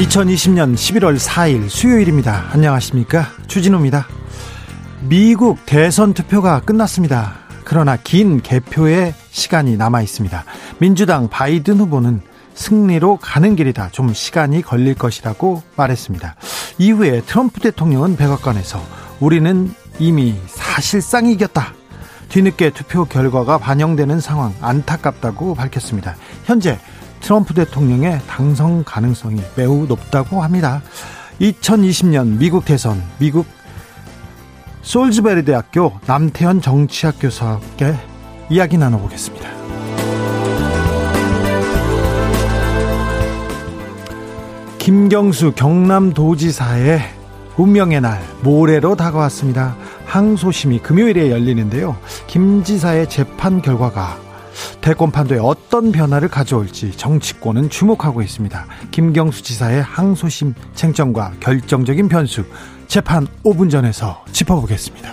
2020년 11월 4일 수요일입니다. 안녕하십니까? 주진우입니다. 미국 대선 투표가 끝났습니다. 그러나 긴 개표의 시간이 남아 있습니다. 민주당 바이든 후보는 승리로 가는 길이다. 좀 시간이 걸릴 것이라고 말했습니다. 이후에 트럼프 대통령은 백악관에서 우리는 이미 사실상 이겼다. 뒤늦게 투표 결과가 반영되는 상황 안타깝다고 밝혔습니다. 현재 트럼프 대통령의 당선 가능성이 매우 높다고 합니다. 2020년 미국 대선 미국 솔즈베리 대학교 남태현 정치학 교수께 이야기 나눠보겠습니다. 김경수 경남도지사의 운명의 날 모레로 다가왔습니다. 항소심이 금요일에 열리는데요. 김 지사의 재판 결과가 대권 판도에 어떤 변화를 가져올지 정치권은 주목하고 있습니다. 김경수 지사의 항소심 쟁점과 결정적인 변수 재판 5분 전에서 짚어보겠습니다.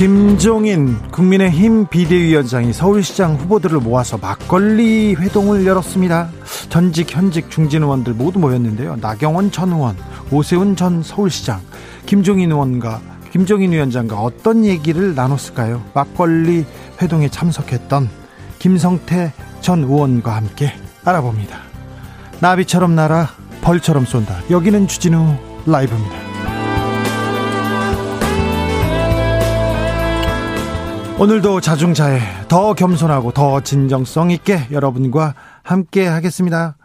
김종인 국민의힘 비대위원장이 서울시장 후보들을 모아서 막걸리 회동을 열었습니다. 전직 현직 중진 의원들 모두 모였는데요. 나경원 전 의원, 오세훈 전 서울시장, 김종인 의원과 김종인 위원장과 어떤 얘기를 나눴을까요? 막걸리 회동에 참석했던 김성태 전 의원과 함께 알아봅니다. 나비처럼 날아 벌처럼 쏜다. 여기는 주진우 라이브입니다. 오늘도 자중자애 더 겸손하고 더 진정성 있게 여러분과 함께 하겠습니다.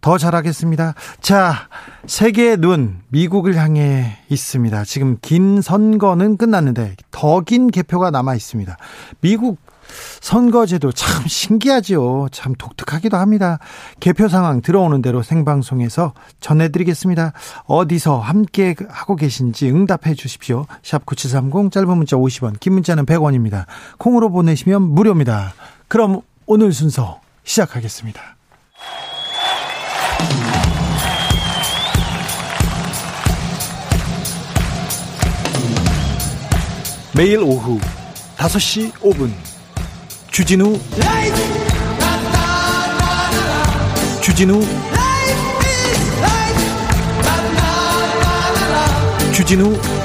더 잘하겠습니다. 자, 세계의 눈, 미국을 향해 있습니다. 지금 긴 선거는 끝났는데 더 긴 개표가 남아 있습니다. 미국 선거제도 참 신기하지요. 참 독특하기도 합니다. 개표 상황 들어오는 대로 생방송에서 전해드리겠습니다. 어디서 함께 하고 계신지 응답해 주십시오. 샵 9730 짧은 문자 50원, 긴 문자는 100원입니다. 콩으로 보내시면 무료입니다. 그럼 오늘 순서 시작하겠습니다. 매일 오후 5시 5분. 주진우. 주진우. 주진우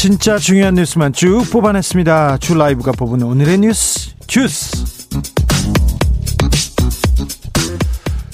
진짜 중요한 뉴스만 쭉 뽑아냈습니다. 주 라이브가 뽑은 오늘의 뉴스 주스.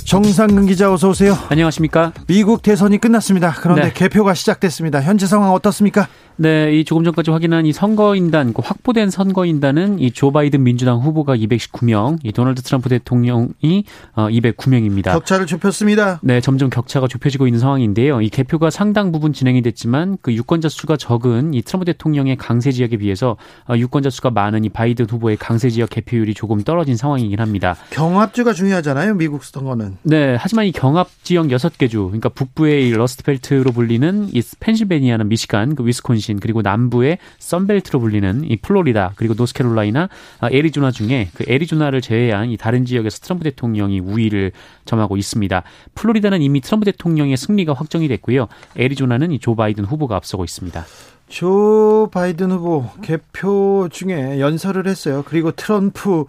정상근 기자 어서 오세요. 안녕하십니까? 미국 대선이 끝났습니다. 그런데 네. 개표가 시작됐습니다. 현재 상황 어떻습니까? 네, 이 조금 전까지 확인한 이 선거인단, 그 확보된 선거인단은 이 조 바이든 민주당 후보가 219명, 이 도널드 트럼프 대통령이 어 209명입니다. 격차를 좁혔습니다. 네, 점점 격차가 좁혀지고 있는 상황인데요. 이 개표가 상당 부분 진행이 됐지만 그 유권자 수가 적은 이 트럼프 대통령의 강세 지역에 비해서 어 유권자 수가 많은 이 바이든 후보의 강세 지역 개표율이 조금 떨어진 상황이긴 합니다. 경합주가 중요하잖아요, 미국 선거는. 네, 하지만 이 경합 지역 6개 주, 그러니까 북부의 이 Rust Belt로 불리는 이 펜실베니아는 미시간, 그 위스콘신 중심 그리고 남부의 썬벨트로 불리는 이 플로리다 그리고 노스캐롤라이나 아, 애리조나 중에 그 애리조나를 제외한 이 다른 지역에서 트럼프 대통령이 우위를 점하고 있습니다. 플로리다는 이미 트럼프 대통령의 승리가 확정이 됐고요. 애리조나는 이 조 바이든 후보가 앞서고 있습니다. 조 바이든 후보 개표 중에 연설을 했어요. 그리고 트럼프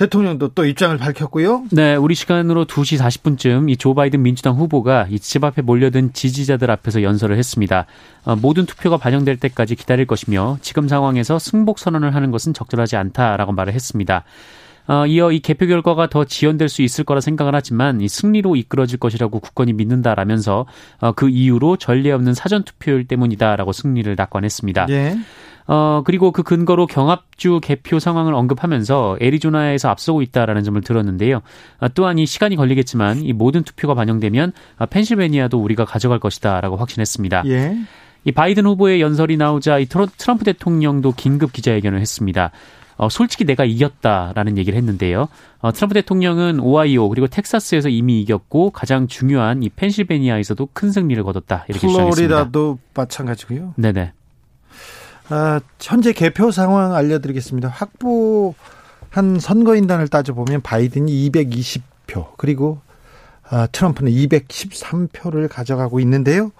대통령도 또 입장을 밝혔고요. 네, 우리 시간으로 2시 40분쯤 이 조 바이든 민주당 후보가 이 집 앞에 몰려든 지지자들 앞에서 연설을 했습니다. 어, 모든 투표가 반영될 때까지 기다릴 것이며 지금 상황에서 승복 선언을 하는 것은 적절하지 않다라고 말을 했습니다. 어, 이어 이 개표 결과가 더 지연될 수 있을 거라 생각을 하지만 이 승리로 이끌어질 것이라고 국권이 믿는다라면서 어, 그 이유로 전례 없는 사전 투표율 때문이다라고 승리를 낙관했습니다. 예. 어, 그리고 그 근거로 경합주 개표 상황을 언급하면서 애리조나에서 앞서고 있다라는 점을 들었는데요. 아, 또한 이 시간이 걸리겠지만 이 모든 투표가 반영되면 아, 펜실베니아도 우리가 가져갈 것이다라고 확신했습니다. 예. 이 바이든 후보의 연설이 나오자 이 트럼프 대통령도 긴급 기자회견을 했습니다. 어, 솔직히 내가 이겼다라는 얘기를 했는데요. 어, 트럼프 대통령은 오하이오 그리고 텍사스에서 이미 이겼고 가장 중요한 이 펜실베니아에서도 큰 승리를 거뒀다 이렇게 주장했습니다. 플로리다도 마찬가지고요. 네네. 아, 현재 개표 상황 알려드리겠습니다. 확보한 선거인단을 따져보면 바이든이 220표 그리고 아, 트럼프는 213표를 가져가고 있는데요.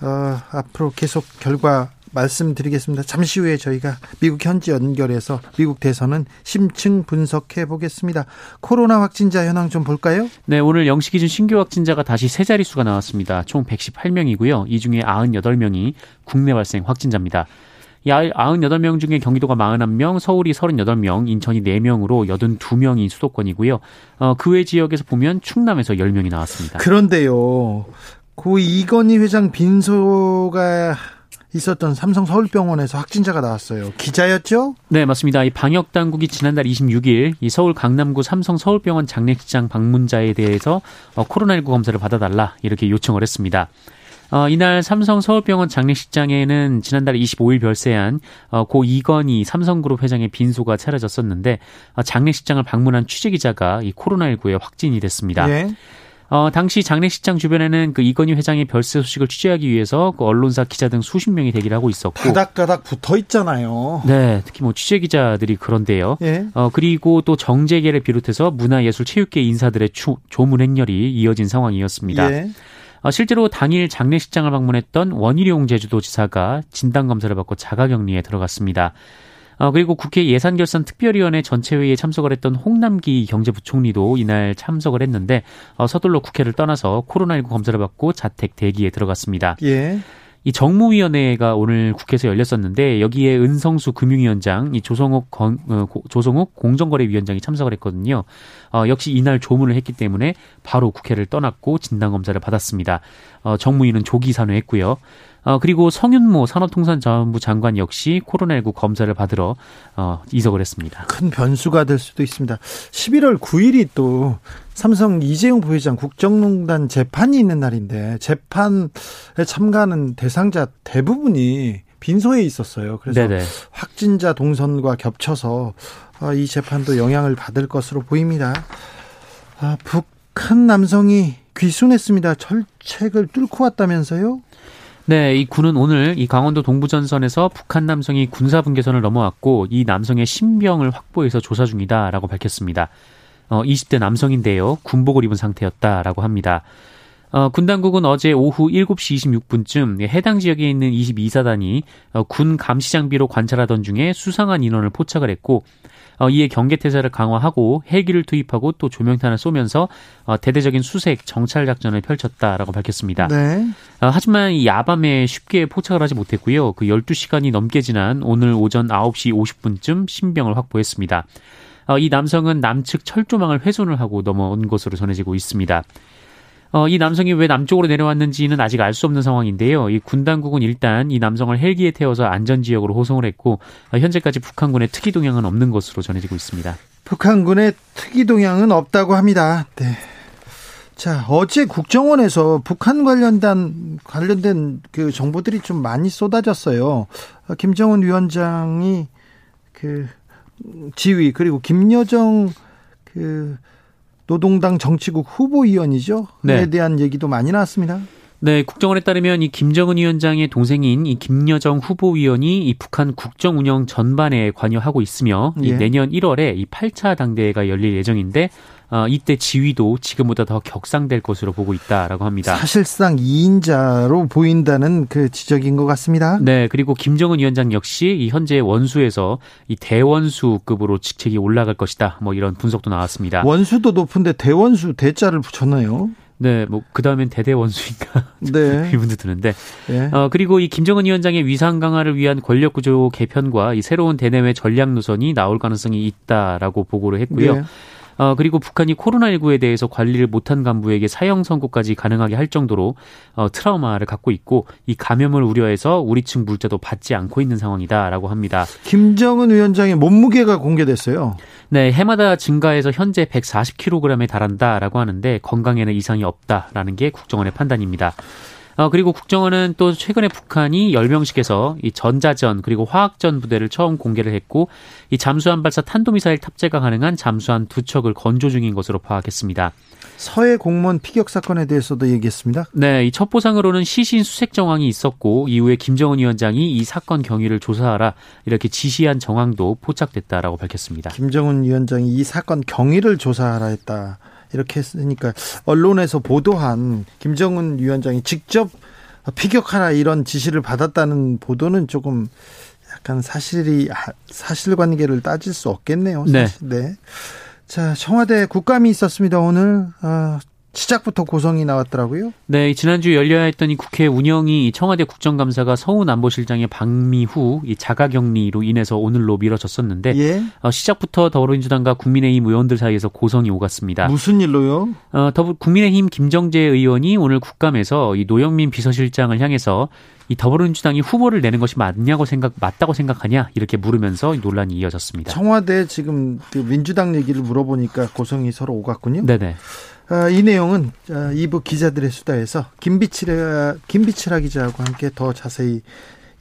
어, 앞으로 계속 결과 말씀드리겠습니다. 잠시 후에 저희가 미국 현지 연결해서 미국 대선은 심층 분석해 보겠습니다. 코로나 확진자 현황 좀 볼까요? 네, 오늘 영시 기준 신규 확진자가 다시 세 자릿수가 나왔습니다. 총 118명이고요. 이 중에 98명이 국내 발생 확진자입니다. 이 98명 중에 경기도가 41명, 서울이 38명, 인천이 4명으로 82명이 수도권이고요. 어, 그 외 지역에서 보면 충남에서 10명이 나왔습니다. 그런데요. 고 이건희 회장 빈소가 있었던 삼성 서울병원에서 확진자가 나왔어요. 기자였죠? 네, 맞습니다. 이 방역 당국이 지난달 26일 이 서울 강남구 삼성 서울병원 장례식장 방문자에 대해서 어, 코로나19 검사를 받아달라 이렇게 요청을 했습니다. 어, 이날 삼성 서울병원 장례식장에는 지난달 25일 별세한 어, 고 이건희 삼성그룹 회장의 빈소가 차려졌었는데 어, 장례식장을 방문한 취재기자가 이 코로나19에 확진이 됐습니다. 예. 어, 당시 장례식장 주변에는 그 이건희 회장의 별세 소식을 취재하기 위해서 그 언론사 기자 등 수십 명이 대기를 하고 있었고 바닥바닥 붙어 있잖아요. 네, 특히 뭐 취재 기자들이 그런데요. 예. 어, 그리고 또 정재계를 비롯해서 문화예술 체육계 인사들의 추, 조문 행렬이 이어진 상황이었습니다. 예. 어, 실제로 당일 장례식장을 방문했던 원희룡 제주도지사가 진단검사를 받고 자가격리에 들어갔습니다. 어, 그리고 국회 예산결산특별위원회 전체회의에 참석을 했던 홍남기 경제부총리도 이날 참석을 했는데 어, 서둘러 국회를 떠나서 코로나19 검사를 받고 자택 대기에 들어갔습니다. 예. 이 정무위원회가 오늘 국회에서 열렸었는데 여기에 은성수 금융위원장, 이 조성욱 건, 어, 조성욱 공정거래위원장이 참석을 했거든요. 어, 역시 이날 조문을 했기 때문에 바로 국회를 떠났고 진단 검사를 받았습니다. 어, 정무위는 조기 산회했고요. 어, 그리고 성윤모 산업통상자원부 장관 역시 코로나19 검사를 받으러 어, 이석을 했습니다. 큰 변수가 될 수도 있습니다. 11월 9일이 또 삼성 이재용 부회장 국정농단 재판이 있는 날인데 재판에 참가하는 대상자 대부분이 빈소에 있었어요. 그래서 네네. 확진자 동선과 겹쳐서 어, 이 재판도 영향을 받을 것으로 보입니다. 아, 북한 남성이 귀순했습니다. 철책을 뚫고 왔다면서요? 네, 이 군은 오늘 이 강원도 동부전선에서 북한 남성이 군사 분계선을 넘어왔고 이 남성의 신병을 확보해서 조사 중이다라고 밝혔습니다. 어, 20대 남성인데요. 군복을 입은 상태였다라고 합니다. 어, 군 당국은 어제 오후 7시 26분쯤 해당 지역에 있는 22사단이 어, 군 감시 장비로 관찰하던 중에 수상한 인원을 포착을 했고 어, 이에 경계 태세를 강화하고 헬기를 투입하고 또 조명탄을 쏘면서 어, 대대적인 수색 정찰 작전을 펼쳤다라고 밝혔습니다. 네. 어, 하지만 이 야밤에 쉽게 포착을 하지 못했고요. 그 12시간이 넘게 지난 오늘 오전 9시 50분쯤 신병을 확보했습니다. 어, 이 남성은 남측 철조망을 훼손을 하고 넘어온 것으로 전해지고 있습니다. 어, 이 남성이 왜 남쪽으로 내려왔는지는 아직 알 수 없는 상황인데요. 이 군 당국은 일단 이 남성을 헬기에 태워서 안전 지역으로 호송을 했고 어, 현재까지 북한군의 특이 동향은 없는 것으로 전해지고 있습니다. 북한군의 특이 동향은 없다고 합니다. 네. 자, 어제 국정원에서 북한 관련된 관련된 그 정보들이 좀 많이 쏟아졌어요. 어, 김정은 위원장이 그 지휘 그리고 김여정 그 노동당 정치국 후보위원이죠. 네. 대한 얘기도 많이 나왔습니다. 네, 국정원에 따르면 이 김정은 위원장의 동생인 이 김여정 후보 위원이 이 북한 국정 운영 전반에 관여하고 있으며 예. 이 내년 1월에 이 8차 당대회가 열릴 예정인데 어, 이때 지위도 지금보다 더 격상될 것으로 보고 있다라고 합니다. 사실상 2인자로 보인다는 그 지적인 것 같습니다. 네, 그리고 김정은 위원장 역시 이 현재 원수에서 이 대원수급으로 직책이 올라갈 것이다. 뭐 이런 분석도 나왔습니다. 원수도 높은데 대원수 대자를 붙였나요? 네, 뭐 그 다음엔 대대 원수인가. 네. 이분도 드는데. 네. 어, 그리고 이 김정은 위원장의 위상 강화를 위한 권력 구조 개편과 이 새로운 대내외 전략 노선이 나올 가능성이 있다라고 보고를 했고요. 네. 어, 그리고 북한이 코로나19에 대해서 관리를 못한 간부에게 사형 선고까지 가능하게 할 정도로 어, 트라우마를 갖고 있고 이 감염을 우려해서 우리 측 물자도 받지 않고 있는 상황이다라고 합니다. 김정은 위원장의 몸무게가 공개됐어요. 네, 해마다 증가해서 현재 140kg에 달한다라고 하는데 건강에는 이상이 없다라는 게 국정원의 판단입니다. 어, 그리고 국정원은 또 최근에 북한이 열병식에서 이 전자전 그리고 화학전 부대를 처음 공개를 했고 이 잠수함 발사 탄도미사일 탑재가 가능한 잠수함 두 척을 건조 중인 것으로 파악했습니다. 서해 공무원 피격 사건에 대해서도 얘기했습니다. 네, 이 첩보상으로는 시신 수색 정황이 있었고 이후에 김정은 위원장이 이 사건 경위를 조사하라 이렇게 지시한 정황도 포착됐다라고 밝혔습니다. 김정은 위원장이 이 사건 경위를 조사하라 했다. 이렇게 했으니까 언론에서 보도한 김정은 위원장이 직접 피격하라 이런 지시를 받았다는 보도는 조금 약간 사실이 사실관계를 따질 수 없겠네요. 사실. 네. 네. 자, 청와대 국감이 있었습니다. 오늘 어, 시작부터 고성이 나왔더라고요. 네, 지난주 열려야 했던 이 국회 운영이 청와대 국정감사가 서훈 안보실장의 방미 후 이 자가격리로 인해서 오늘로 미뤄졌었는데 예? 어, 시작부터 더불어민주당과 국민의힘 의원들 사이에서 고성이 오갔습니다. 무슨 일로요? 어, 더불 국민의힘 김정재 의원이 오늘 국감에서 이 노영민 비서실장을 향해서 이 더불어민주당이 후보를 내는 것이 맞냐고 생각 맞다고 생각하냐 이렇게 물으면서 논란이 이어졌습니다. 청와대 지금 그 민주당 얘기를 물어보니까 고성이 서로 오갔군요. 네네. 아, 이 내용은 2부 아, 기자들의 수다에서 김비치라, 김비치라 기자하고 함께 더 자세히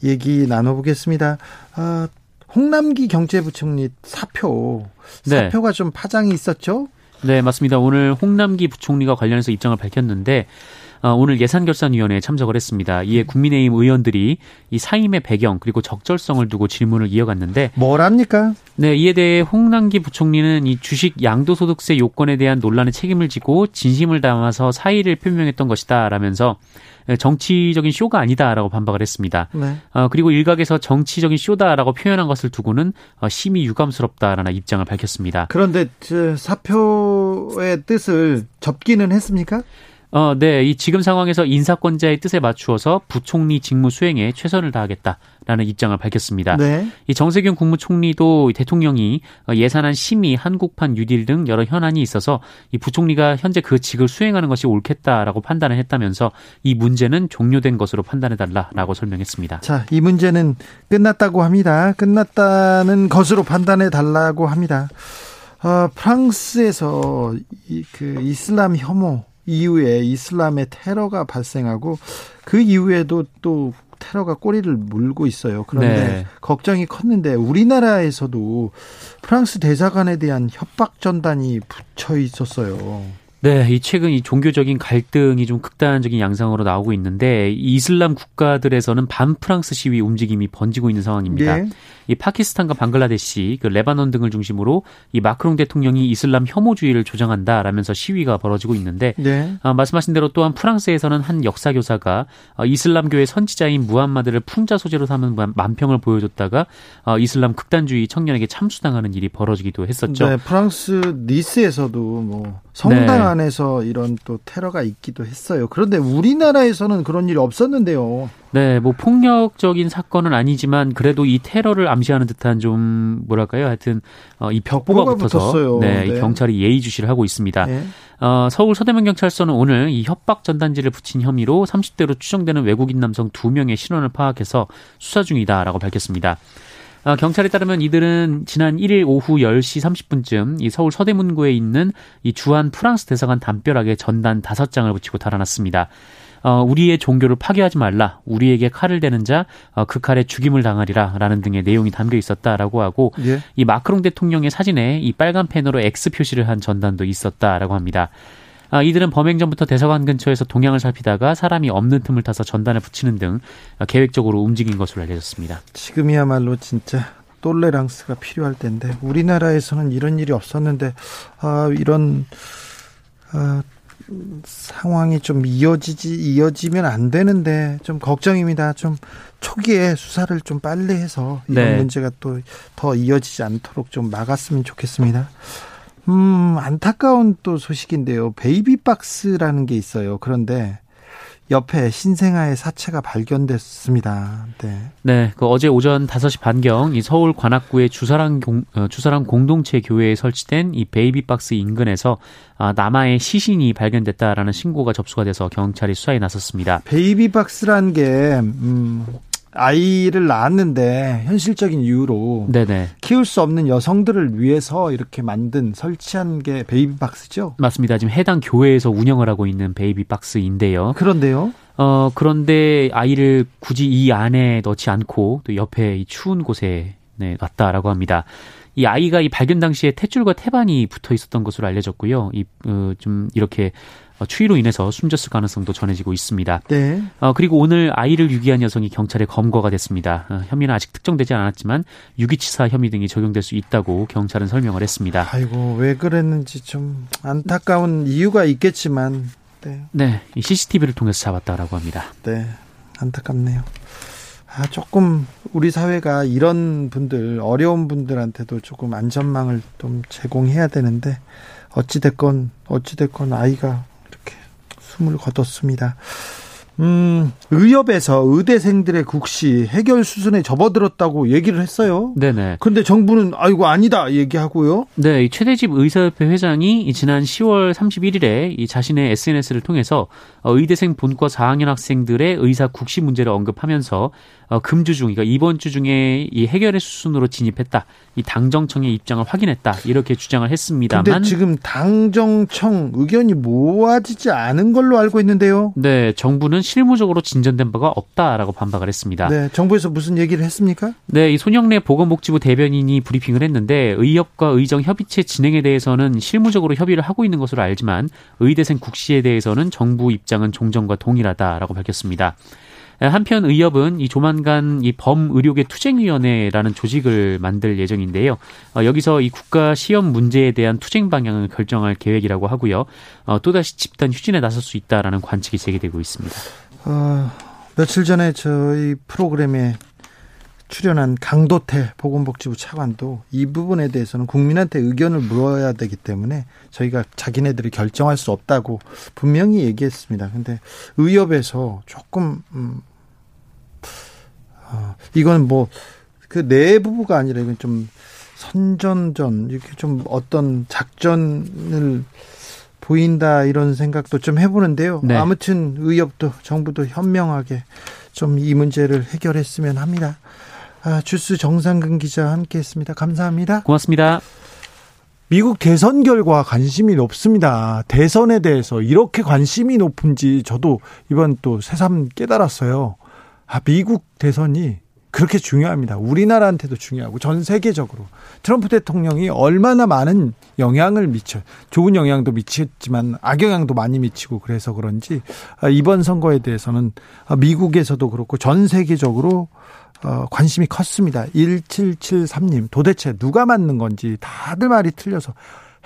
얘기 나눠보겠습니다. 아, 홍남기 경제부총리 사표, 네. 사표가 네. 좀 파장이 있었죠? 네, 맞습니다. 오늘 홍남기 부총리가 관련해서 입장을 밝혔는데 어, 오늘 예산결산위원회에 참석을 했습니다. 이에 국민의힘 의원들이 이 사임의 배경 그리고 적절성을 두고 질문을 이어갔는데 뭐랍니까? 네, 이에 대해 홍남기 부총리는 이 주식 양도소득세 요건에 대한 논란에 책임을 지고 진심을 담아서 사의를 표명했던 것이다라면서 정치적인 쇼가 아니다라고 반박을 했습니다. 네. 어, 그리고 일각에서 정치적인 쇼다라고 표현한 것을 두고는 어, 심히 유감스럽다라는 입장을 밝혔습니다. 그런데 사표의 뜻을 접기는 했습니까? 어, 네. 이 지금 상황에서 인사권자의 뜻에 맞추어서 부총리 직무 수행에 최선을 다하겠다라는 입장을 밝혔습니다. 네. 이 정세균 국무총리도 대통령이 예산안 심의, 한국판 뉴딜 등 여러 현안이 있어서 이 부총리가 현재 그 직을 수행하는 것이 옳겠다라고 판단을 했다면서 이 문제는 종료된 것으로 판단해달라라고 설명했습니다. 자, 이 문제는 끝났다고 합니다. 끝났다는 것으로 판단해 달라고 합니다. 어, 프랑스에서 이, 그 이슬람 혐오 이후에 이슬람의 테러가 발생하고 그 이후에도 또 테러가 꼬리를 물고 있어요. 그런데 네. 걱정이 컸는데 우리나라에서도 프랑스 대사관에 대한 협박 전단이 붙여 있었어요. 네, 이 최근 이 종교적인 갈등이 좀 극단적인 양상으로 나오고 있는데 이 이슬람 국가들에서는 반프랑스 시위 움직임이 번지고 있는 상황입니다. 네. 이 파키스탄과 방글라데시, 그 레바논 등을 중심으로 이 마크롱 대통령이 이슬람 혐오주의를 조장한다라면서 시위가 벌어지고 있는데 네. 아, 말씀하신 대로 또한 프랑스에서는 한 역사 교사가 어, 이슬람교의 선지자인 무함마드를 풍자 소재로 삼은 만평을 보여줬다가 어, 이슬람 극단주의 청년에게 참수당하는 일이 벌어지기도 했었죠. 네, 프랑스 니스에서도 뭐 성당 네. 안에서 이런 또 테러가 있기도 했어요. 그런데 우리나라에서는 그런 일이 없었는데요. 네, 뭐 폭력적인 사건은 아니지만 그래도 이 테러를 암시하는 듯한 좀 뭐랄까요? 하여튼 어, 이 벽보가 붙어서 붙었어요. 네, 네. 경찰이 예의주시를 하고 있습니다. 네. 어, 서울 서대문 경찰서는 오늘 이 협박 전단지를 붙인 혐의로 30대로 추정되는 외국인 남성 2명의 신원을 파악해서 수사 중이다라고 밝혔습니다. 어, 경찰에 따르면 이들은 지난 1일 오후 10시 30분쯤 이 서울 서대문구에 있는 이 주한 프랑스 대사관 담벼락에 전단 5장을 붙이고 달아났습니다. 어, 우리의 종교를 파괴하지 말라. 우리에게 칼을 대는 자, 어, 그 칼에 죽임을 당하리라. 라는 등의 내용이 담겨 있었다라고 하고, 예. 이 마크롱 대통령의 사진에 이 빨간 펜으로 X 표시를 한 전단도 있었다라고 합니다. 아, 이들은 범행 전부터 대사관 근처에서 동향을 살피다가 사람이 없는 틈을 타서 전단을 붙이는 등 계획적으로 움직인 것으로 알려졌습니다. 지금이야말로 진짜 똘레랑스가 필요할 텐데 우리나라에서는 이런 일이 없었는데 아, 이런 아, 상황이 좀 이어지지 이어지면 안 되는데 좀 걱정입니다. 좀 초기에 수사를 좀 빨리 해서 이런 네. 문제가 또 더 이어지지 않도록 좀 막았으면 좋겠습니다. 음, 안타까운 또 소식인데요. 베이비박스라는 게 있어요. 그런데 옆에 신생아의 사체가 발견됐습니다. 네. 네, 그 어제 오전 5시 반경 이 서울 관악구의 주사랑 공, 어, 주사랑 공동체 교회에 설치된 이 베이비박스 인근에서 아, 남아의 시신이 발견됐다라는 신고가 접수가 돼서 경찰이 수사에 나섰습니다. 베이비박스란 게 음, 아이를 낳았는데 현실적인 이유로 네네. 키울 수 없는 여성들을 위해서 이렇게 만든 설치한 게 베이비박스죠? 맞습니다. 지금 해당 교회에서 운영을 하고 있는 베이비박스인데요. 그런데요? 어 그런데 아이를 굳이 이 안에 넣지 않고 또 옆에 이 추운 곳에 네, 놨다라고 합니다. 이 아이가 이 발견 당시에 탯줄과 태반이 붙어 있었던 것으로 알려졌고요. 이좀 어, 이렇게 어, 추위로 인해서 숨졌을 가능성도 전해지고 있습니다. 네. 어, 그리고 오늘 아이를 유기한 여성이 경찰에 검거가 됐습니다. 어, 혐의는 아직 특정되지 않았지만 유기치사 혐의 등이 적용될 수 있다고 경찰은 설명을 했습니다. 아이고 왜 그랬는지 좀 안타까운 이유가 있겠지만 네. 네, 이 CCTV를 통해서 잡았다라고 합니다. 네, 안타깝네요. 아, 조금 우리 사회가 이런 분들 어려운 분들한테도 조금 안전망을 좀 제공해야 되는데 어찌 됐건 어찌 됐건 아이가 숨을 거뒀습니다. 음, 의협에서 의대생들의 국시 해결 수순에 접어들었다고 얘기를 했어요. 네네. 근데 정부는 아이고 아니다 얘기하고요. 네, 이 최대집 의사협회 회장이 지난 10월 31일에 이 자신의 SNS를 통해서 어, 의대생 본과 4학년 학생들의 의사 국시 문제를 언급하면서 어, 금주 중, 그러니까 이번 주 중에 이 해결의 수순으로 진입했다. 이 당정청의 입장을 확인했다. 이렇게 주장을 했습니다만. 근데 지금 당정청 의견이 모아지지 않은 걸로 알고 있는데요. 네, 정부는 실무적으로 진전된 바가 없다라고 반박을 했습니다. 네, 정부에서 무슨 얘기를 했습니까? 네, 이 손영래 보건복지부 대변인이 브리핑을 했는데 의협과 의정 협의체 진행에 대해서는 실무적으로 협의를 하고 있는 것으로 알지만 의대생 국시에 대해서는 정부 입장은 종전과 동일하다라고 밝혔습니다. 한편 의협은 이 조만간 이 범의료계 투쟁위원회라는 조직을 만들 예정인데요. 어, 여기서 이 국가 시험 문제에 대한 투쟁 방향을 결정할 계획이라고 하고요. 어, 또다시 집단 휴진에 나설 수 있다라는 관측이 제기되고 있습니다. 어, 며칠 전에 저희 프로그램에 출연한 강도태 보건복지부 차관도 이 부분에 대해서는 국민한테 의견을 물어야 되기 때문에 저희가 자기네들이 결정할 수 없다고 분명히 얘기했습니다. 근데 의협에서 조금 음, 어, 이건 뭐 그 내부부가 아니라 이건 좀 선전전 이렇게 좀 어떤 작전을 보인다 이런 생각도 좀 해보는데요. 네. 아무튼 의협도 정부도 현명하게 좀 이 문제를 해결했으면 합니다. 아, 주스 정상근 기자 함께했습니다. 감사합니다. 고맙습니다. 미국 대선 결과 관심이 높습니다. 대선에 대해서 이렇게 관심이 높은지 저도 이번 또 새삼 깨달았어요. 아, 미국 대선이 그렇게 중요합니다. 우리나라한테도 중요하고 전 세계적으로 트럼프 대통령이 얼마나 많은 영향을 미쳐 좋은 영향도 미쳤지만 악영향도 많이 미치고 그래서 그런지 아, 이번 선거에 대해서는 미국에서도 그렇고 전 세계적으로 어, 관심이 컸습니다. 1773님, 도대체 누가 맞는 건지 다들 말이 틀려서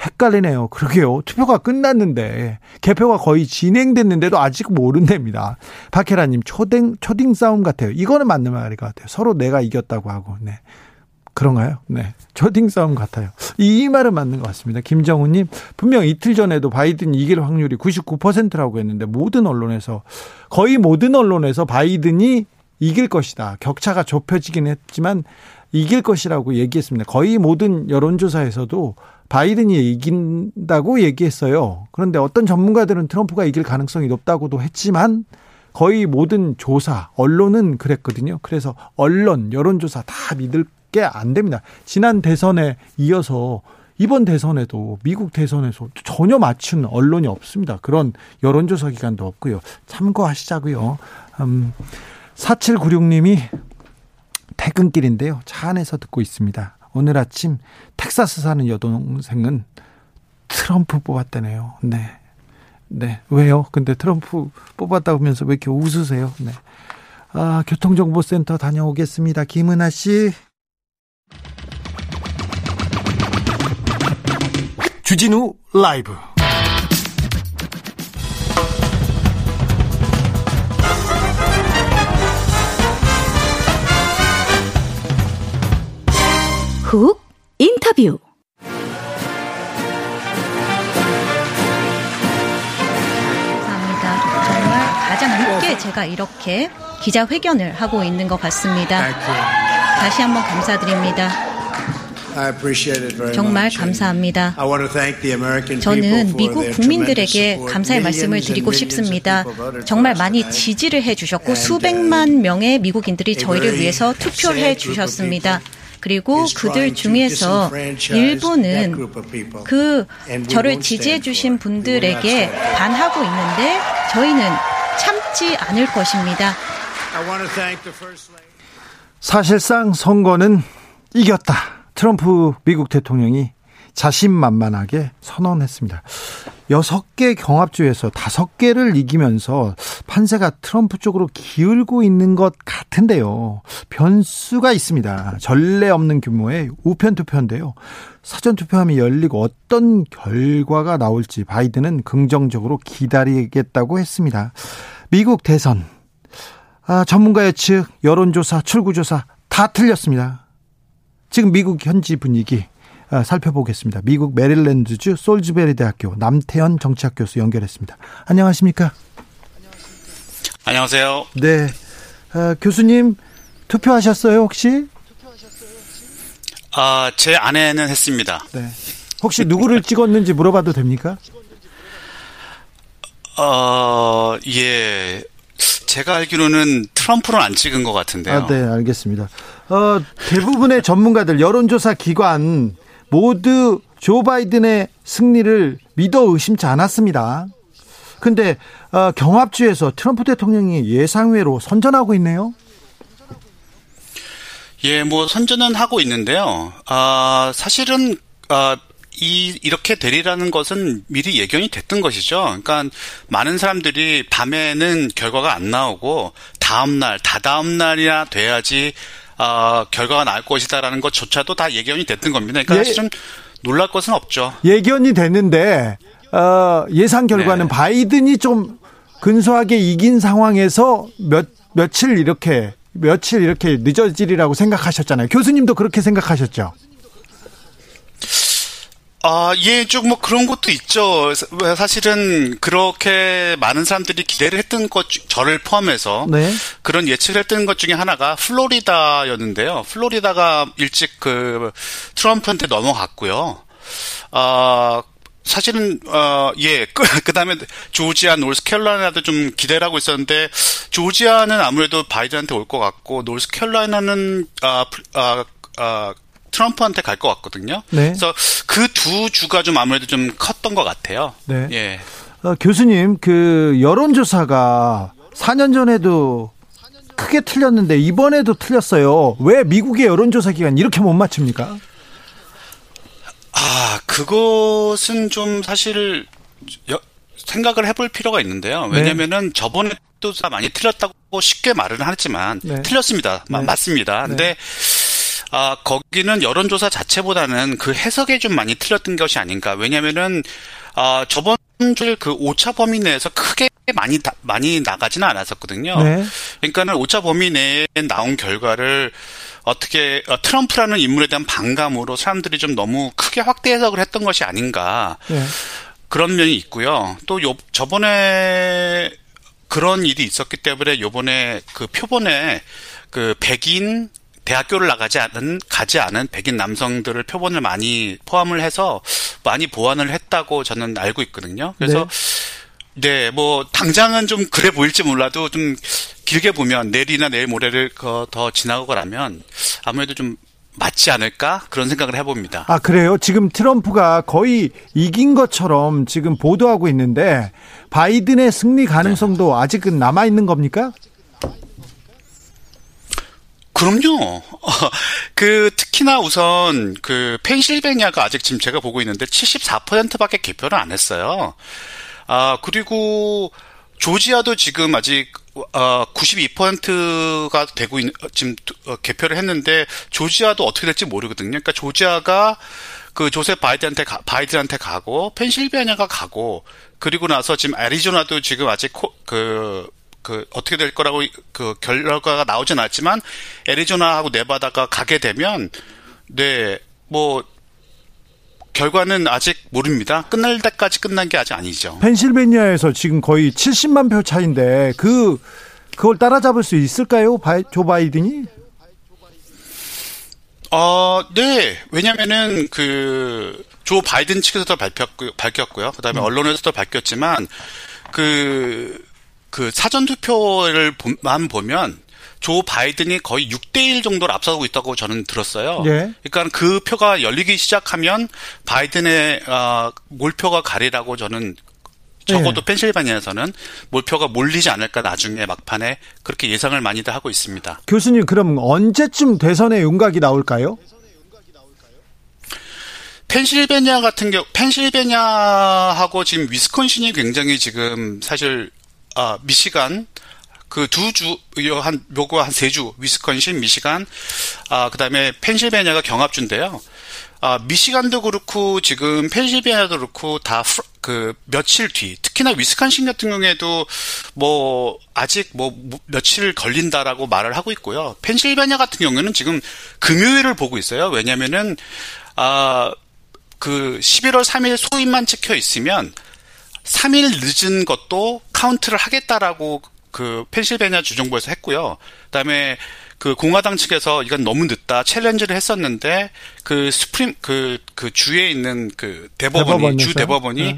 헷갈리네요. 그러게요. 투표가 끝났는데, 개표가 거의 진행됐는데도 아직 모른답니다. 박혜라님, 초딩, 초딩 싸움 같아요. 이거는 맞는 말인 것 같아요. 서로 내가 이겼다고 하고, 네. 그런가요? 네. 초딩 싸움 같아요. 이 말은 맞는 것 같습니다. 김정우님, 분명 이틀 전에도 바이든이 이길 확률이 99%라고 했는데, 모든 언론에서, 거의 모든 언론에서 바이든이 이길 것이다. 격차가 좁혀지긴 했지만 이길 것이라고 얘기했습니다. 거의 모든 여론조사에서도 바이든이 이긴다고 얘기했어요. 그런데 어떤 전문가들은 트럼프가 이길 가능성이 높다고도 했지만 거의 모든 조사, 언론은 그랬거든요. 그래서 언론, 여론조사 다 믿을 게 안 됩니다. 지난 대선에 이어서 이번 대선에도 미국 대선에서 전혀 맞춘 언론이 없습니다. 그런 여론조사 기관도 없고요. 참고하시자고요. 음, 4796님이 퇴근길인데요. 차 안에서 듣고 있습니다. 오늘 아침 텍사스 사는 여동생은 트럼프 뽑았다네요. 네. 네. 왜요? 근데 트럼프 뽑았다고 하면서 왜 이렇게 웃으세요? 네. 아, 교통정보센터 다녀오겠습니다. 김은아 씨. 주진우 라이브. 훅 인터뷰 감사합니다. 정말 가장 늦게 제가 이렇게 기자회견을 하고 있는 것 같습니다. 다시 한번 감사드립니다. 정말 감사합니다. 저는 미국 국민들에게 감사의 말씀을 드리고 싶습니다. 정말 많이 지지를 해주셨고 수백만 명의 미국인들이 저희를 위해서 투표를 해주셨습니다. 그리고 그들 중에서 일부는 그 저를 지지해 주신 분들에게 반하고 있는데 저희는 참지 않을 것입니다. 사실상 선거는 이겼다. 트럼프 미국 대통령이 자신만만하게 선언했습니다. 여섯 개 경합주에서 다섯 개를 이기면서 판세가 트럼프 쪽으로 기울고 있는 것 같은데요. 변수가 있습니다. 전례 없는 규모의 우편 투표인데요. 사전 투표함이 열리고 어떤 결과가 나올지 바이든은 긍정적으로 기다리겠다고 했습니다. 미국 대선 아, 전문가 예측, 여론조사, 출구조사 다 틀렸습니다. 지금 미국 현지 분위기 아, 살펴보겠습니다. 미국 메릴랜드주 솔즈베리 대학교 남태현 정치학 교수 연결했습니다. 안녕하십니까? 안녕하세요. 네. 아, 교수님 투표하셨어요, 혹시? 아, 제 아내는 했습니다. 네. 혹시 누구를 찍었는지 물어봐도 됩니까? 어, 예. 제가 알기로는 트럼프는 안 찍은 것 같은데요. 아, 네, 알겠습니다. 어, 대부분의 전문가들, 여론조사 기관 모두 조 바이든의 승리를 믿어 의심치 않았습니다. 근데 어, 경합주에서 트럼프 대통령이 예상외로 선전하고 있네요. 예, 뭐 선전은 하고 있는데요. 아, 사실은 아, 이 이렇게 되리라는 것은 미리 예견이 됐던 것이죠. 그러니까 많은 사람들이 밤에는 결과가 안 나오고 다음 날, 다다음 날이나 돼야지 어, 결과가 나올 것이다라는 것조차도 다 예견이 됐던 겁니다. 그러니까 예, 사실은 놀랄 것은 없죠. 예견이 됐는데 어, 예상 결과는 네. 바이든이 좀 근소하게 이긴 상황에서 몇 며칠 이렇게 며칠 이렇게 늦어지리라고 생각하셨잖아요. 교수님도 그렇게 생각하셨죠? 아, 예, 쭉 뭐 그런 것도 있죠. 사실은 그렇게 많은 사람들이 기대를 했던 것, 저를 포함해서 네. 그런 예측을 했던 것 중에 하나가 플로리다였는데요. 플로리다가 일찍 그 트럼프한테 넘어갔고요. 아, 사실은 어 예 그, 그다음에 조지아 노스캐롤라이나도 좀 기대를 하고 있었는데 조지아는 아무래도 바이든한테 올 것 같고 노스캐롤라이나는 아, 아, 아 트럼프한테 갈 것 같거든요. 네. 그래서 그 두 주가 좀 아무래도 좀 컸던 것 같아요. 네. 예. 어, 교수님, 그 여론조사가 4년 전에도 크게 틀렸는데 이번에도 틀렸어요. 왜 미국의 여론조사 기관 이렇게 못 맞춥니까? 아, 그것은 좀 사실 여, 생각을 해볼 필요가 있는데요. 네. 왜냐면은 네. 저번에도 많이 틀렸다고 쉽게 말은 하지만 네. 틀렸습니다. 네. 맞습니다. 근데 네. 아, 거기는 여론조사 자체보다는 그 해석에 좀 많이 틀렸던 것이 아닌가. 왜냐면은, 아, 저번 주에 그 오차 범위 내에서 크게 많이, 많이 나가지는 않았었거든요. 네. 그러니까는 오차 범위 내에 나온 결과를 어떻게, 어, 트럼프라는 인물에 대한 반감으로 사람들이 좀 너무 크게 확대 해석을 했던 것이 아닌가. 네. 그런 면이 있고요. 또 요, 저번에 그런 일이 있었기 때문에 요번에 그 표본에 그 백인 대학교를 나가지 않은 가지 않은 백인 남성들을 표본을 많이 포함을 해서 많이 보완을 했다고 저는 알고 있거든요. 그래서 네. 네, 뭐 당장은 좀 그래 보일지 몰라도 좀 길게 보면 내일이나 내일 모레를 더 지나고 나면 아무래도 좀 맞지 않을까 그런 생각을 해봅니다. 아 그래요? 지금 트럼프가 거의 이긴 것처럼 지금 보도하고 있는데 바이든의 승리 가능성도 네. 아직은 남아 있는 겁니까? 그럼요. 그 특히나 우선 그 펜실베니아가 아직 지금 제가 보고 있는데 74%밖에 개표를 안 했어요. 아 그리고 조지아도 지금 아직 어 92%가 되고 있는 지금 어, 개표를 했는데 조지아도 어떻게 될지 모르거든요. 그러니까 조지아가 그 조셉 바이든한테 가, 바이든한테 가고 펜실베니아가 가고 그리고 나서 지금 애리조나도 지금 아직 코, 그 그 어떻게 될 거라고 그 결과가 나오진 않았지만 애리조나하고 네바다가 가게 되면 네 뭐 결과는 아직 모릅니다. 끝날 때까지 끝난 게 아직 아니죠. 펜실베니아에서 지금 거의 70만 표 차인데 그 그걸 따라잡을 수 있을까요? 바이, 조 바이든이? 어, 네. 왜냐면은 그 조 바이든 측에서도 발표했고요. 밝혔고요. 그다음에 음. 언론에서도 밝혔지만 그, 그 사전 투표를만 보면 조 바이든이 거의 6대1 정도를 앞서고 있다고 저는 들었어요. 예. 그러니까 그 표가 열리기 시작하면 바이든의 어, 몰표가 가리라고 저는 적어도 예. 펜실바니아에서는 몰표가 몰리지 않을까 나중에 막판에 그렇게 예상을 많이들 하고 있습니다. 교수님 그럼 언제쯤 대선의 윤곽이 나올까요? 펜실베니아 같은 경우 펜실베니아하고 지금 위스콘신이 굉장히 지금 사실 아 미시간 그 두 주, 한, 요거 한 세 주, 위스콘신, 미시간, 아, 그 다음에 펜실베니아가 경합주인데요. 아, 미시간도 그렇고, 지금 펜실베니아도 그렇고, 다, 그, 며칠 뒤, 특히나 위스콘신 같은 경우에도, 뭐, 아직 뭐, 며칠 걸린다라고 말을 하고 있고요. 펜실베니아 같은 경우에는 지금 금요일을 보고 있어요. 왜냐면은, 아, 그 11월 3일 소임만 찍혀 있으면 3일 늦은 것도 카운트를 하겠다라고 그 펜실베니아 주정부에서 했고요. 그다음에 그 공화당 측에서 이건 너무 늦다 challenge를 했었는데 그 Supreme 그그 그 주에 있는 그 대법원이? 주 대법원이 네.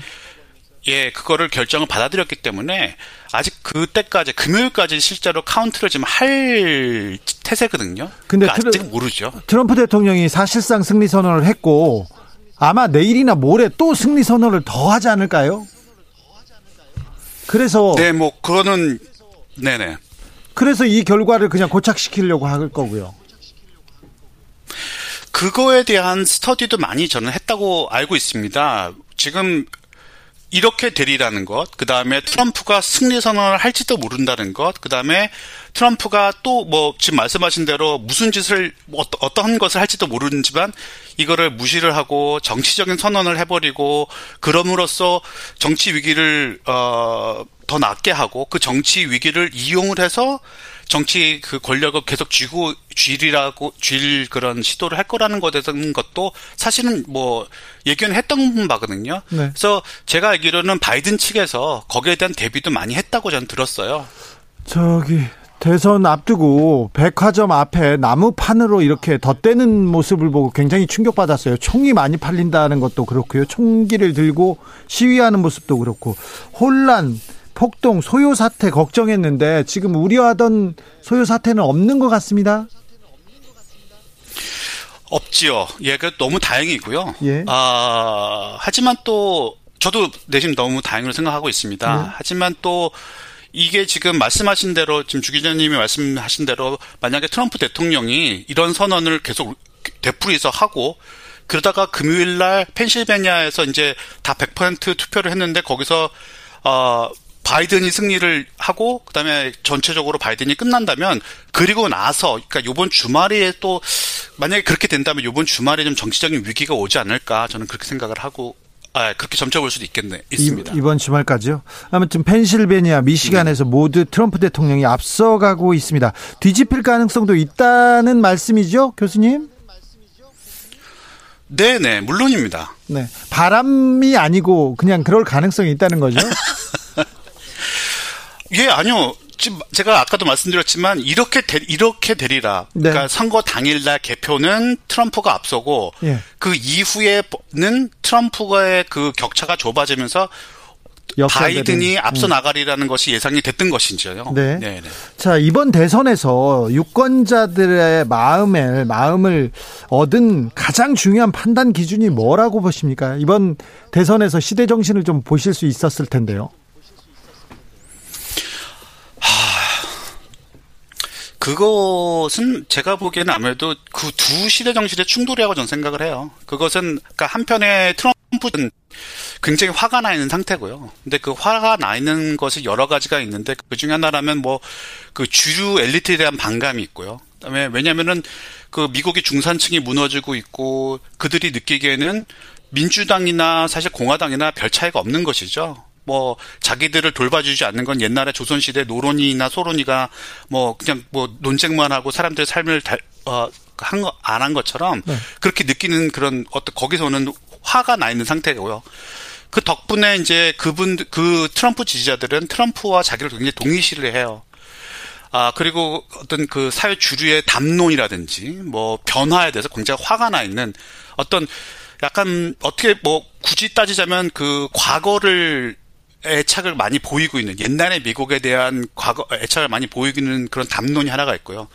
예 그거를 결정을 받아들였기 때문에 아직 그때까지 금요일까지 실제로 카운트를 지금 할 태세거든요. 근데 그러니까 아직 모르죠. 트럼프 대통령이 사실상 승리 선언을 했고 아마 내일이나 모레 또 승리 선언을 더 하지 않을까요? 그래서 네, 뭐 그거는 네네. 그래서 이 결과를 그냥 고착시키려고 할 거고요. 그거에 대한 스터디도 많이 저는 했다고 알고 있습니다. 지금 이렇게 되리라는 것, 그 다음에 트럼프가 승리 선언을 할지도 모른다는 것, 그 다음에 트럼프가 또 뭐 지금 말씀하신 대로 무슨 짓을 뭐 어떠한 것을 할지도 모르지만 이거를 무시를 하고 정치적인 선언을 해버리고 그럼으로써 정치 위기를 어더 낫게 하고 그 정치 위기를 이용을 해서 정치 그 권력을 계속 쥐고 쥐리라고 쥐릴 그런 시도를 할 거라는 것에 대한 것도 사실은 뭐 예견 했던 바거든요. 네. 그래서 제가 알기로는 바이든 측에서 거기에 대한 대비도 많이 했다고 저는 들었어요. 저기 대선 앞두고 백화점 앞에 나무판으로 이렇게 덧대는 모습을 보고 굉장히 충격받았어요. 총이 많이 팔린다는 것도 그렇고요. 총기를 들고 시위하는 모습도 그렇고 혼란 폭동, 소요 사태 걱정했는데 지금 우려하던 소요 사태는 없는 것 같습니다. 없지요. 예, 그 너무 다행이고요. 예. 아, 하지만 또 저도 내심 너무 다행으로 생각하고 있습니다. 네. 하지만 또 이게 지금 말씀하신 대로 지금 주 기자님이 말씀하신 대로 만약에 트럼프 대통령이 이런 선언을 계속 되풀이해서 하고 그러다가 금요일 날 펜실베니아에서 이제 다 100% 투표를 했는데 거기서 어 바이든이 승리를 하고 그다음에 전체적으로 바이든이 끝난다면 그리고 나서 그러니까 요번 주말에 또 만약에 그렇게 된다면 요번 주말에 좀 정치적인 위기가 오지 않을까 저는 그렇게 생각을 하고 아, 그렇게 점쳐볼 수도 있겠네, 있습니다. 이 번 주말까지요? 아무튼 펜실베니아, 미시간에서 네. 모두 트럼프 대통령이 앞서가고 있습니다. 뒤집힐 가능성도 있다는 말씀이죠, 교수님? 네 네, 물론입니다. 네. 바람이 아니고 그냥 그럴 가능성이 있다는 거죠? 예, 아니요. 지금 제가 아까도 말씀드렸지만 이렇게 되, 이렇게 되리라. 네. 그러니까 선거 당일날 개표는 트럼프가 앞서고 예. 그 이후에는 트럼프의 그 격차가 좁아지면서 바이든이 앞서 음. 나가리라는 음. 것이 예상이 됐던 것인지요. 네. 네네. 자 이번 대선에서 유권자들의 마음을 마음을 얻은 가장 중요한 판단 기준이 뭐라고 보십니까? 이번 대선에서 시대 정신을 좀 보실 수 있었을 텐데요. 그것은 제가 보기에는 아무래도 그 두 시대 정신의 충돌이라고 저는 생각을 해요. 그것은 그러니까 한편에 트럼프는 굉장히 화가 나 있는 상태고요. 근데 그 화가 나 있는 것이 여러 가지가 있는데 그 중에 하나라면 뭐 그 주류 엘리트에 대한 반감이 있고요. 그다음에 왜냐면은 그 미국의 중산층이 무너지고 있고 그들이 느끼기에는 민주당이나 사실 공화당이나 별 차이가 없는 것이죠. 뭐 자기들을 돌봐주지 않는 건 옛날에 조선시대 노론이나 소론이가 뭐 그냥 뭐 논쟁만 하고 사람들의 삶을 달, 어, 한 거, 안한 것처럼 네. 그렇게 느끼는 그런 어떤 거기서 오는 화가 나 있는 상태고요. 그 덕분에 이제 그분 그 트럼프 지지자들은 트럼프와 자기를 굉장히 동의시를 해요. 아, 그리고 어떤 그 사회 주류의 담론이라든지 뭐 변화에 대해서 굉장히 화가 나 있는 어떤 약간 어떻게 뭐 굳이 따지자면 그 과거를 애착을 많이 보이고 있는 옛날의 미국에 대한 과거 애착을 많이 보이고 있는 그런 담론이 하나가 있고요.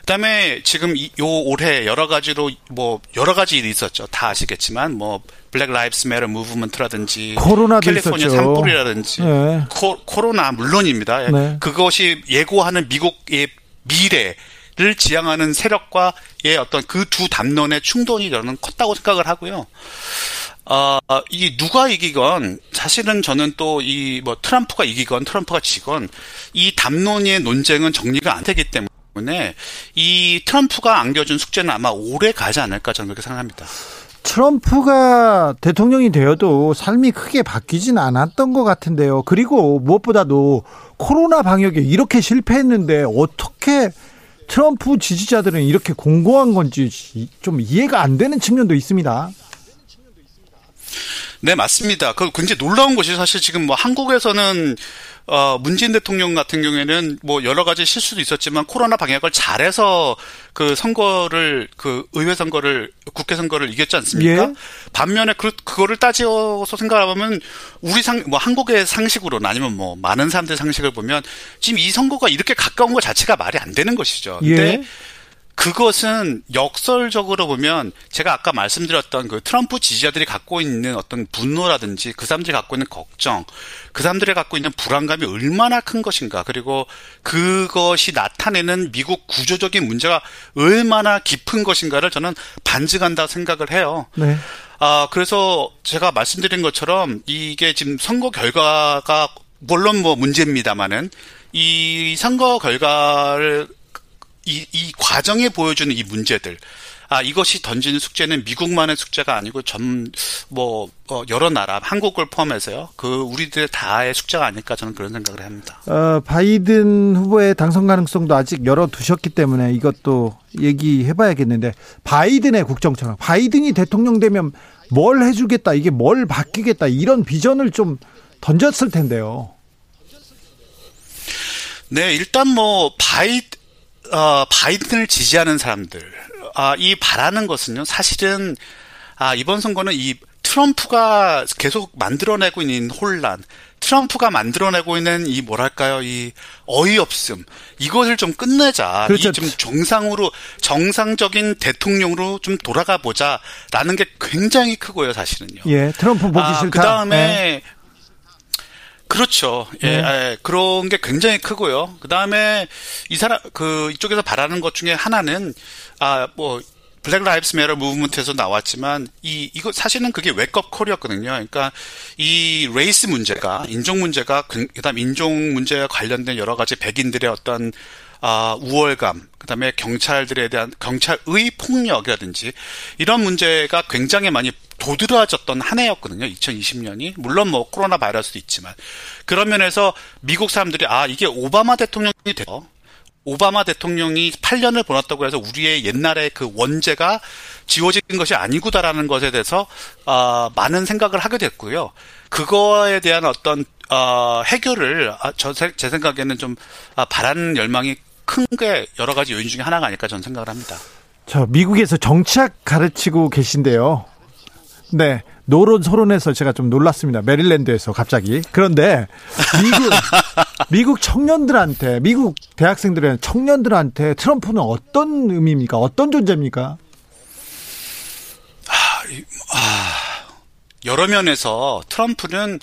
그다음에 지금 이, 요 올해 여러 가지로 뭐 여러 가지 일이 있었죠. 다 아시겠지만 뭐 Black Lives Matter movement라든지 코로나도 캘리포니아 있었죠. 산불이라든지 네. 코, 코로나 물론입니다. 네. 그것이 예고하는 미국의 미래를 지향하는 세력과의 어떤 그 두 담론의 충돌이 저는 컸다고 생각을 하고요. 어, 이 누가 이기건 사실은 저는 또 이 뭐 트럼프가 이기건 트럼프가 지건 이 담론의 논쟁은 정리가 안 되기 때문에 이 트럼프가 안겨준 숙제는 아마 오래 가지 않을까 저는 그렇게 생각합니다. 트럼프가 대통령이 되어도 삶이 크게 바뀌진 않았던 것 같은데요. 그리고 무엇보다도 코로나 방역에 이렇게 실패했는데 어떻게 트럼프 지지자들은 이렇게 공고한 건지 좀 이해가 안 되는 측면도 있습니다. 네, 맞습니다. 그 굉장히 놀라운 것이 사실 지금 뭐 한국에서는 어, 문재인 대통령 같은 경우에는 뭐 여러 가지 실수도 있었지만 코로나 방역을 잘해서 그 선거를 그 의회 선거를 국회 선거를 이겼지 않습니까? 예. 반면에 그 그거를 따져서 생각하면 우리 상 뭐 한국의 상식으로는 아니면 뭐 많은 사람들의 상식을 보면 지금 이 선거가 이렇게 가까운 것 자체가 말이 안 되는 것이죠. 근데 예. 그것은 역설적으로 보면 제가 아까 말씀드렸던 그 트럼프 지지자들이 갖고 있는 어떤 분노라든지 그 사람들이 갖고 있는 걱정, 그 사람들이 갖고 있는 불안감이 얼마나 큰 것인가, 그리고 그것이 나타내는 미국 구조적인 문제가 얼마나 깊은 것인가를 저는 반증한다 생각을 해요. 네. 아, 그래서 제가 말씀드린 것처럼 이게 지금 선거 결과가 물론 뭐 문제입니다만은 이 선거 결과를 이, 이 과정에 보여주는 이 문제들. 아, 이것이 던지는 숙제는 미국만의 숙제가 아니고 전, 뭐, 어, 여러 나라, 한국을 포함해서요. 그, 우리들 다의 숙제가 아닐까 저는 그런 생각을 합니다. 어, 바이든 후보의 당선 가능성도 아직 열어두셨기 때문에 이것도 얘기해 봐야겠는데, 바이든의 국정처럼, 바이든이 대통령 되면 뭘 해주겠다, 이게 뭘 바뀌겠다, 이런 비전을 좀 던졌을 텐데요. 네, 일단 뭐, 바이, 어, 바이든을 지지하는 사람들, 아, 이 바라는 것은요, 사실은, 아, 이번 선거는 이 트럼프가 계속 만들어내고 있는 혼란, 트럼프가 만들어내고 있는 이 뭐랄까요, 이 어이없음, 이것을 좀 끝내자. 그렇죠. 이좀 정상으로, 정상적인 대통령으로 좀 돌아가 보자. 라는 게 굉장히 크고요, 사실은요. 예, 트럼프 보기 아, 싫다. 그 다음에, 네. 그렇죠. 예, 네. 예, 그런 게 굉장히 크고요. 그 다음에 이 사람, 그, 이쪽에서 바라는 것 중에 하나는, 아, 뭐, Black Lives Matter movement에서 나왔지만 이 이거 사실은 그게 wake-up call이었거든요. 그러니까 이 레이스 문제가 인종 문제가 그- 그다음 인종 문제와 관련된 여러 가지 백인들의 어떤 아, 우월감, 그 다음에 경찰들에 대한 경찰의 폭력이라든지 이런 문제가 굉장히 많이 도드라졌던 한 해였거든요. 2020년이 물론 뭐 코로나 바이러스도 있지만 그런 면에서 미국 사람들이 아 이게 오바마 대통령이 돼요. 오바마 대통령이 8년을 보냈다고 해서 우리의 옛날의 그 원죄가 지워진 것이 아니구다라는 것에 대해서 어, 많은 생각을 하게 됐고요. 그거에 대한 어떤 어, 해결을 아, 저, 제 생각에는 좀 아, 바라는 열망이 큰 게 여러 가지 요인 중에 하나가 아닐까 저는 생각을 합니다. 저 미국에서 정치학 가르치고 계신데요. 네. 노론 소론에서 제가 좀 놀랐습니다. 메릴랜드에서 갑자기. 그런데 미국 미국 청년들한테 미국 대학생들의 청년들한테 트럼프는 어떤 의미입니까? 어떤 존재입니까? 여러 면에서 트럼프는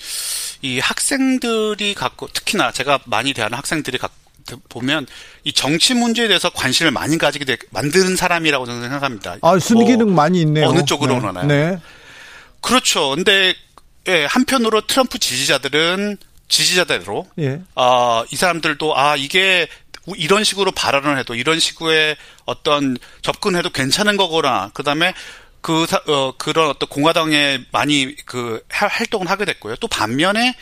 이 학생들이 갖고 특히나 제가 많이 대하는 학생들이 갖고 보면 이 정치 문제에 대해서 관심을 많이 가지게 되, 만드는 사람이라고 저는 생각합니다. 아, 순기능 뭐 많이 있네요. 어느 쪽으로 네. 오나요? 네. 그렇죠. 근데 예, 한편으로 트럼프 지지자들은 지지자대로 예. 아, 이 사람들도 아 이게 이런 식으로 발언을 해도 이런 식의 어떤 접근해도 괜찮은 거구나. 그다음에 그 사- 어, 그런 어떤 공화당에 많이 그 할- 활동을 하게 됐고요. 또 반면에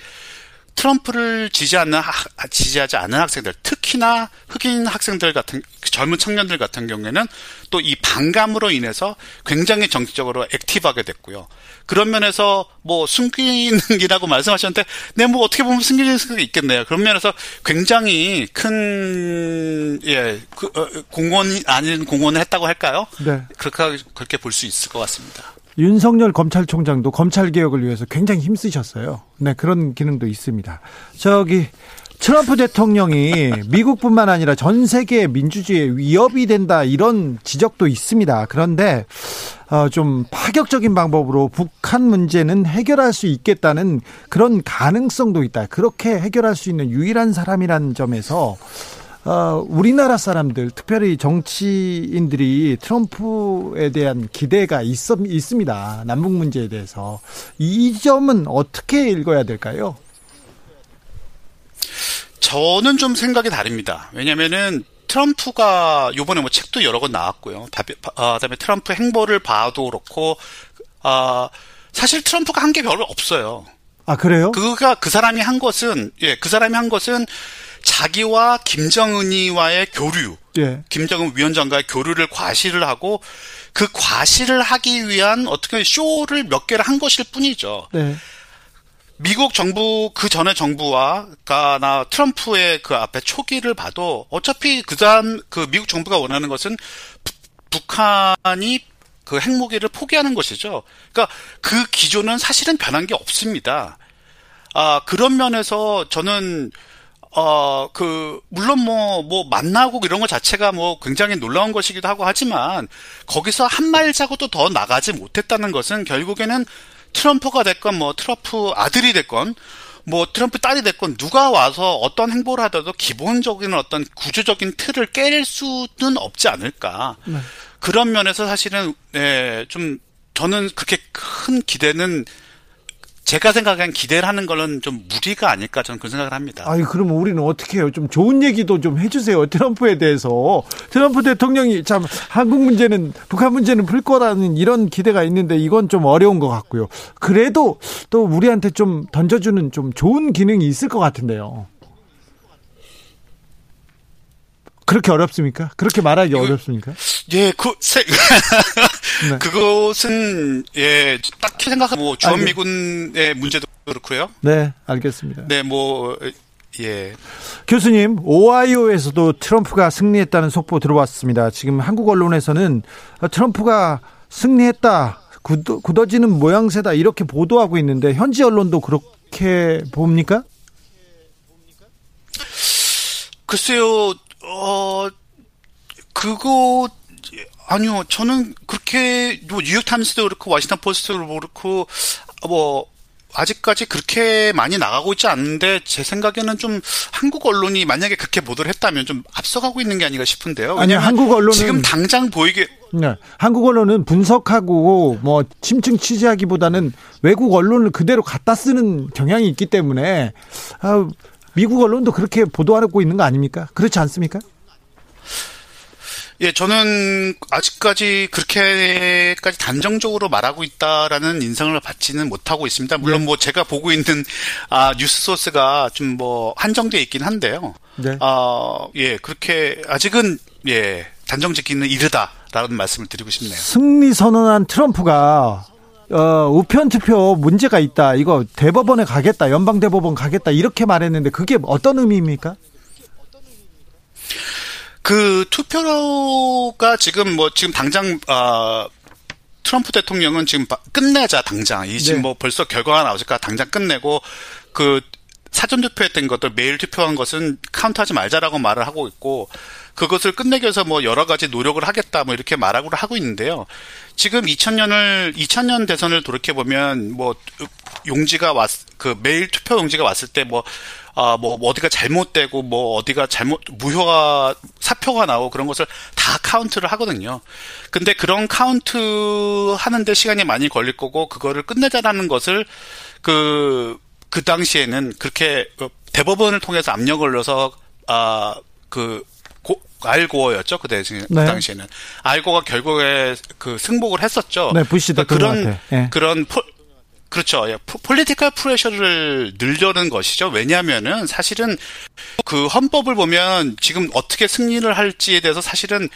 트럼프를 지지하는 학- 지지하지 않는 학생들, 특히나 흑인 학생들 같은 젊은 청년들 같은 경우에는 또 이 반감으로 인해서 굉장히 정치적으로 액티브하게 됐고요. 그런 면에서 뭐 숨기는이라고 말씀하셨는데, 네, 뭐 어떻게 보면 숨기는 수가 있겠네요. 그런 면에서 굉장히 큰, 예, 그, 어, 공헌이 아닌 공헌을 했다고 할까요? 네. 그렇게, 그렇게 볼 수 있을 것 같습니다. 윤석열 검찰총장도 검찰 개혁을 위해서 굉장히 힘쓰셨어요. 네, 그런 기능도 있습니다. 저기 트럼프 대통령이 미국뿐만 아니라 전 세계 민주주의에 위협이 된다 이런 지적도 있습니다. 그런데 어, 좀 파격적인 방법으로 북한 문제는 해결할 수 있겠다는 그런 가능성도 있다. 그렇게 해결할 수 있는 유일한 사람이라는 점에서 어, 우리나라 사람들, 특별히 정치인들이 트럼프에 대한 기대가 있, 있습니다. 남북 문제에 대해서. 이 점은 어떻게 읽어야 될까요? 저는 좀 생각이 다릅니다. 왜냐면은 트럼프가 요번에 뭐 책도 여러 권 나왔고요. 아, 그다음에 트럼프 행보를 봐도 그렇고, 아, 사실 트럼프가 한 게 별로 없어요. 아, 그래요? 그가 그 사람이 한 것은, 예, 그 사람이 한 것은 자기와 김정은이와의 교류, 예. 김정은 위원장과의 교류를 과시를 하고 그 과시를 하기 위한 어떻게 쇼를 몇 개를 한 것일 뿐이죠. 네. 미국 정부 그 전에 정부와 나 트럼프의 그 앞에 초기를 봐도 어차피 그 다음 그 미국 정부가 원하는 것은 부, 북한이 그 핵무기를 포기하는 것이죠. 그러니까 그 기조는 사실은 변한 게 없습니다. 아 그런 면에서 저는 어, 그, 물론 뭐, 뭐, 만나고 이런 것 자체가 뭐 굉장히 놀라운 것이기도 하고 하지만, 거기서 한 발자국도 더 나가지 못했다는 것은 결국에는 트럼프가 됐건, 뭐, 트럼프 아들이 됐건, 뭐, 트럼프 딸이 됐건, 누가 와서 어떤 행보를 하더라도 기본적인 어떤 구조적인 틀을 깰 수는 없지 않을까. 네. 그런 면에서 사실은, 예, 좀, 저는 그렇게 큰 기대는 제가 생각한 기대를 하는 거는 좀 무리가 아닐까 저는 그런 생각을 합니다. 아니 그러면 우리는 어떻게 해요? 좀 좋은 얘기도 좀 해주세요. 트럼프에 대해서 트럼프 대통령이 참 한국 문제는 북한 문제는 풀 거라는 이런 기대가 있는데 이건 좀 어려운 것 같고요. 그래도 또 우리한테 좀 던져주는 좀 좋은 기능이 있을 것 같은데요. 그렇게 어렵습니까? 그렇게 말하기 이거, 어렵습니까? 예, 그, 세, 네. 그것은, 예, 딱히 생각하면, 뭐, 주한미군의 문제도 그렇고요. 네, 알겠습니다. 네, 뭐, 예. 교수님, 오하이오에서도 트럼프가 승리했다는 속보 들어왔습니다. 지금 한국 언론에서는 트럼프가 승리했다, 굳어, 굳어지는 모양새다, 이렇게 보도하고 있는데, 현지 언론도 그렇게 봅니까? 글쎄요, 어, 그거, 아니요. 저는 그렇게, 뭐, 뉴욕타임스도 그렇고, 워싱턴 포스트도 그렇고, 뭐, 아직까지 그렇게 많이 나가고 있지 않는데 제 생각에는 좀 한국 언론이 만약에 그렇게 보도를 했다면 좀 앞서가고 있는 게 아닌가 싶은데요. 아니 한국 언론은 지금 당장 보이게 네, 한국 언론은 분석하고 뭐 심층 취재하기보다는 외국 언론을 그대로 갖다 쓰는 경향이 있기 때문에 아, 미국 언론도 그렇게 보도하고 있는 거 아닙니까? 그렇지 않습니까? 예, 저는 아직까지 그렇게까지 단정적으로 말하고 있다라는 인상을 받지는 못하고 있습니다. 물론 네. 뭐 제가 보고 있는 아, 뉴스 소스가 좀 뭐 한정되어 있긴 한데요. 네. 아, 예, 그렇게 아직은 예, 단정 짓기는 이르다라는 말씀을 드리고 싶네요. 승리 선언한 트럼프가 어, 우편 투표 문제가 있다. 이거 대법원에 가겠다. 연방 대법원 가겠다. 이렇게 말했는데 그게 어떤 의미입니까? 그 투표가 지금 뭐 지금 당장 어, 트럼프 대통령은 지금 끝내자 당장 이 지금 네. 뭐 벌써 결과가 나오니까 당장 끝내고 그 사전 투표했던 것들 메일 투표한 것은 카운트하지 말자라고 말을 하고 있고 그것을 끝내기 위해서 뭐 여러 가지 노력을 하겠다 뭐 이렇게 말하고 하고 있는데요. 지금 2000년을 2000년 대선을 돌이켜 보면 뭐 용지가 왔그 메일 투표 용지가 왔을 때뭐 아, 뭐, 어디가 잘못되고, 뭐, 어디가 잘못, 무효가, 사표가 나오고 그런 것을 다 카운트를 하거든요. 근데 그런 카운트 하는데 시간이 많이 걸릴 거고, 그거를 끝내자라는 것을, 그, 그 당시에는 그렇게 그 대법원을 통해서 압력을 넣어서, 아, 그, 앨 고어였죠 그, 대신, 그 네. 그 당시에는 앨 고어가 결국에 그 승복을 했었죠. 네, 부시 그러니까 그런 네. 그런 포, 그렇죠. 예, political pressure를 넣으려는 것이죠. 왜냐하면은 사실은 그 헌법을 보면 지금 어떻게 승리를 할지에 대해서 사실은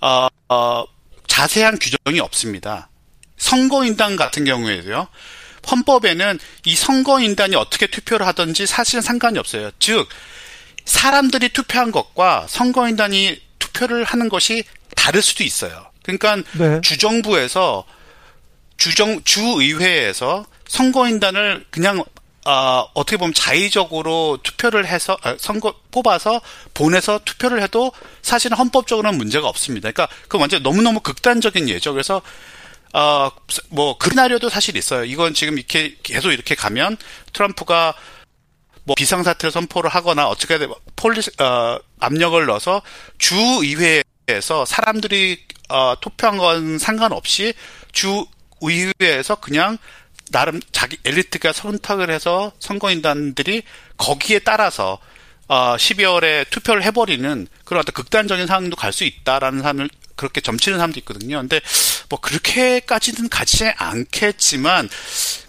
어, 어, 자세한 규정이 없습니다. 선거인단 같은 경우에도요. 헌법에는 이 선거인단이 어떻게 투표를 하든지 사실은 상관이 없어요. 즉 사람들이 투표한 것과 선거인단이 투표를 하는 것이 다를 수도 있어요. 그러니까 네. 주정부에서 주정 주의회에서 선거인단을 그냥 아, 어떻게 보면 자의적으로 투표를 해서 아, 선거 뽑아서 보내서 투표를 해도 사실은 헌법적으로는 문제가 없습니다. 그러니까 그 완전 너무 너무 극단적인 예죠. 그래서 어, 뭐, 그날려도 사실 있어요. 이건 지금 이렇게 계속 이렇게 가면 트럼프가 뭐 비상사태를 선포를 하거나 어떻게 폴리 어, 압력을 넣어서 주 의회에서 사람들이 어, 투표한 건 상관없이 주 의회에서 그냥 나름 자기 엘리트가 선택을 해서 선거인단들이 거기에 따라서 어 12월에 투표를 해버리는 그런 어떤 극단적인 상황도 갈 수 있다라는 사람을 그렇게 점치는 사람도 있거든요. 근데 뭐 그렇게까지는 가지 않겠지만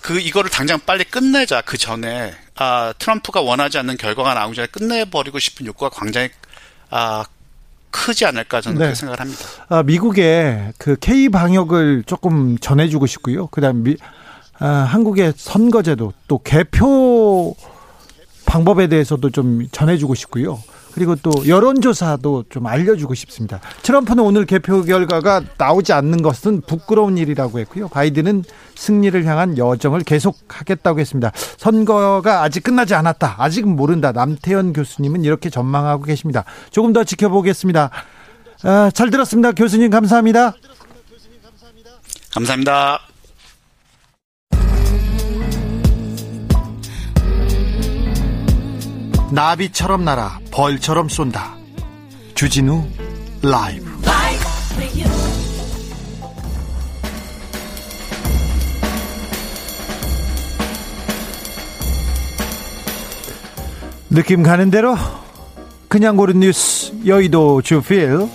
그 이거를 당장 빨리 끝내자 그 전에 아 트럼프가 원하지 않는 결과가 나오기 전에 끝내버리고 싶은 욕구가 굉장히 아 크지 않을까 저는 네. 그렇게 생각을 합니다. 아, 미국의 그 K 방역을 조금 전해주고 싶고요. 그다음 미, 아, 한국의 선거제도 또 개표 방법에 대해서도 좀 전해주고 싶고요. 그리고 또 여론조사도 좀 알려주고 싶습니다. 트럼프는 오늘 개표 결과가 나오지 않는 것은 부끄러운 일이라고 했고요. 바이든은 승리를 향한 여정을 계속하겠다고 했습니다. 선거가 아직 끝나지 않았다. 아직은 모른다. 남태현 교수님은 이렇게 전망하고 계십니다. 조금 더 지켜보겠습니다. 아, 잘 들었습니다. 교수님 감사합니다. 감사합니다. 나비처럼 날아 벌처럼 쏜다. 주진우 라이브. 느낌 가는 대로 그냥 고른 뉴스 여의도 주필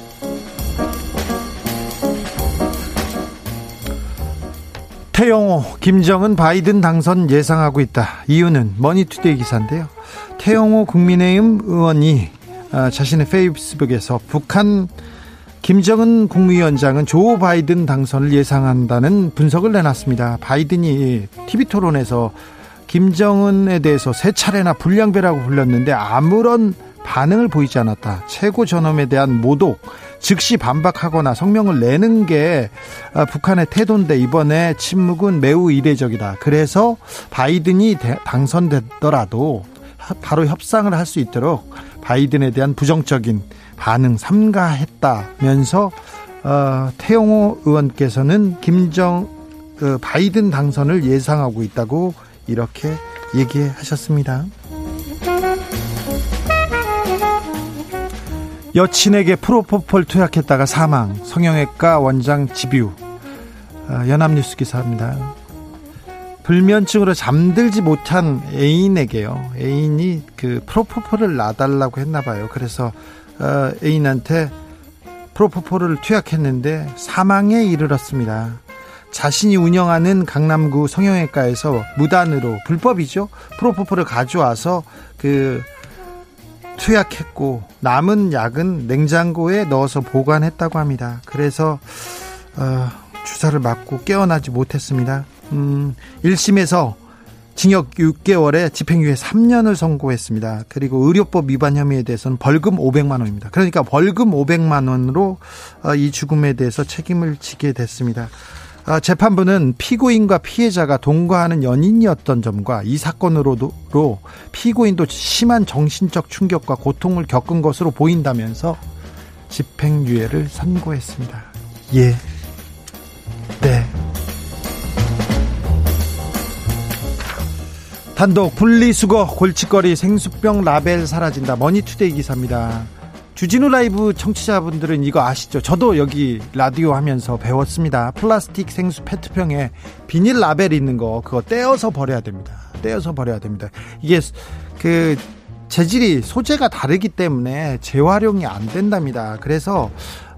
태영호, 김정은, 바이든 당선 예상하고 있다. 이유는 머니투데이 기사인데요. 태영호 국민의힘 의원이 아, 자신의 페이스북에서 북한 김정은 국무위원장은 조 바이든 당선을 예상한다는 분석을 내놨습니다. 바이든이 TV 토론에서 김정은에 대해서 세 차례나 불량배라고 불렀는데 아무런 반응을 보이지 않았다. 최고 전엄에 대한 모독, 즉시 반박하거나 성명을 내는 게 아, 북한의 태도인데 이번에 침묵은 매우 이례적이다. 그래서 바이든이 당선됐더라도 바로 협상을 할 수 있도록 바이든에 대한 부정적인 반응 삼가했다면서 어, 태영호 의원께서는 김정 어, 바이든 당선을 예상하고 있다고 이렇게 얘기하셨습니다. 여친에게 프로포폴 투약했다가 사망 성형외과 원장 집유 어, 연합뉴스 기사입니다. 불면증으로 잠들지 못한 애인에게요. 애인이 그 프로포폴을 놔달라고 했나 봐요. 그래서 어, 애인한테 프로포폴을 투약했는데 사망에 이르렀습니다. 자신이 운영하는 강남구 성형외과에서 무단으로 불법이죠. 프로포폴을 가져와서 그 투약했고 남은 약은 냉장고에 넣어서 보관했다고 합니다. 그래서 어, 주사를 맞고 깨어나지 못했습니다. 음, 1심에서 징역 6개월에 집행유예 3년을 선고했습니다. 그리고 의료법 위반 혐의에 대해서는 벌금 500만 원입니다. 그러니까 벌금 500만 원으로 어, 이 죽음에 대해서 책임을 지게 됐습니다. 어, 재판부는 피고인과 피해자가 동거하는 연인이었던 점과 이 사건으로도 피고인도 심한 정신적 충격과 고통을 겪은 것으로 보인다면서 집행유예를 선고했습니다. 예. 네. 단독 분리수거 골칫거리 생수병 라벨 사라진다 머니투데이 기사입니다 주진우 라이브 청취자분들은 이거 아시죠? 저도 여기 라디오 하면서 배웠습니다. 플라스틱 생수 페트병에 비닐 라벨 있는 거 그거 떼어서 버려야 됩니다. 떼어서 버려야 됩니다. 이게 그 재질이 소재가 다르기 때문에 재활용이 안 된답니다. 그래서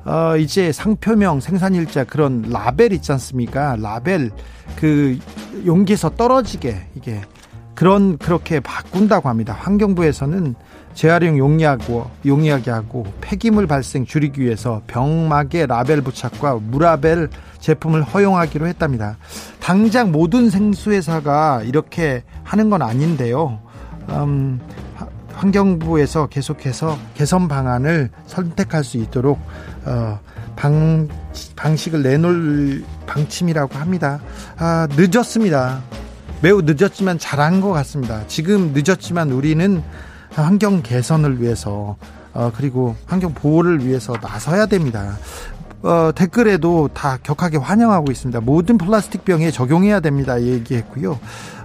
어, 이제 상표명 생산 일자 그런 라벨 있지 않습니까? 라벨 그 용기에서 떨어지게 이게 그런 그렇게 바꾼다고 합니다. 환경부에서는 재활용 용이하고 용이하게 하고 폐기물 발생 줄이기 위해서 병막에 라벨 부착과 무라벨 제품을 허용하기로 했답니다. 당장 모든 생수회사가 이렇게 하는 건 아닌데요. 음, 환경부에서 계속해서 개선 방안을 선택할 수 있도록 어, 방, 방식을 내놓을 방침이라고 합니다. 아, 늦었습니다. 매우 늦었지만 잘한 것 같습니다. 지금 늦었지만 우리는 환경 개선을 위해서 어, 그리고 환경 보호를 위해서 나서야 됩니다. 어, 댓글에도 다 격하게 환영하고 있습니다. 모든 플라스틱 병에 적용해야 됩니다. 얘기했고요.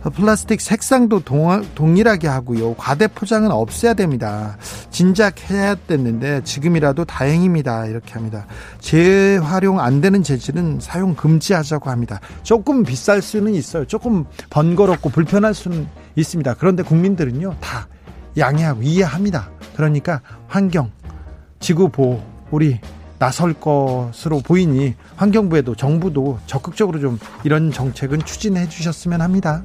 어, 플라스틱 색상도 동, 동일하게 하고요. 과대 포장은 없애야 됩니다. 진작 해야 됐는데 지금이라도 다행입니다. 이렇게 합니다. 재활용 안 되는 재질은 사용 금지하자고 합니다. 조금 비쌀 수는 있어요. 조금 번거롭고 불편할 수는 있습니다. 그런데 국민들은요 다 양해하고 이해합니다. 그러니까 환경, 지구 보호 우리 나설 것으로 보이니 환경부에도 정부도 적극적으로 좀 이런 정책은 추진해 주셨으면 합니다.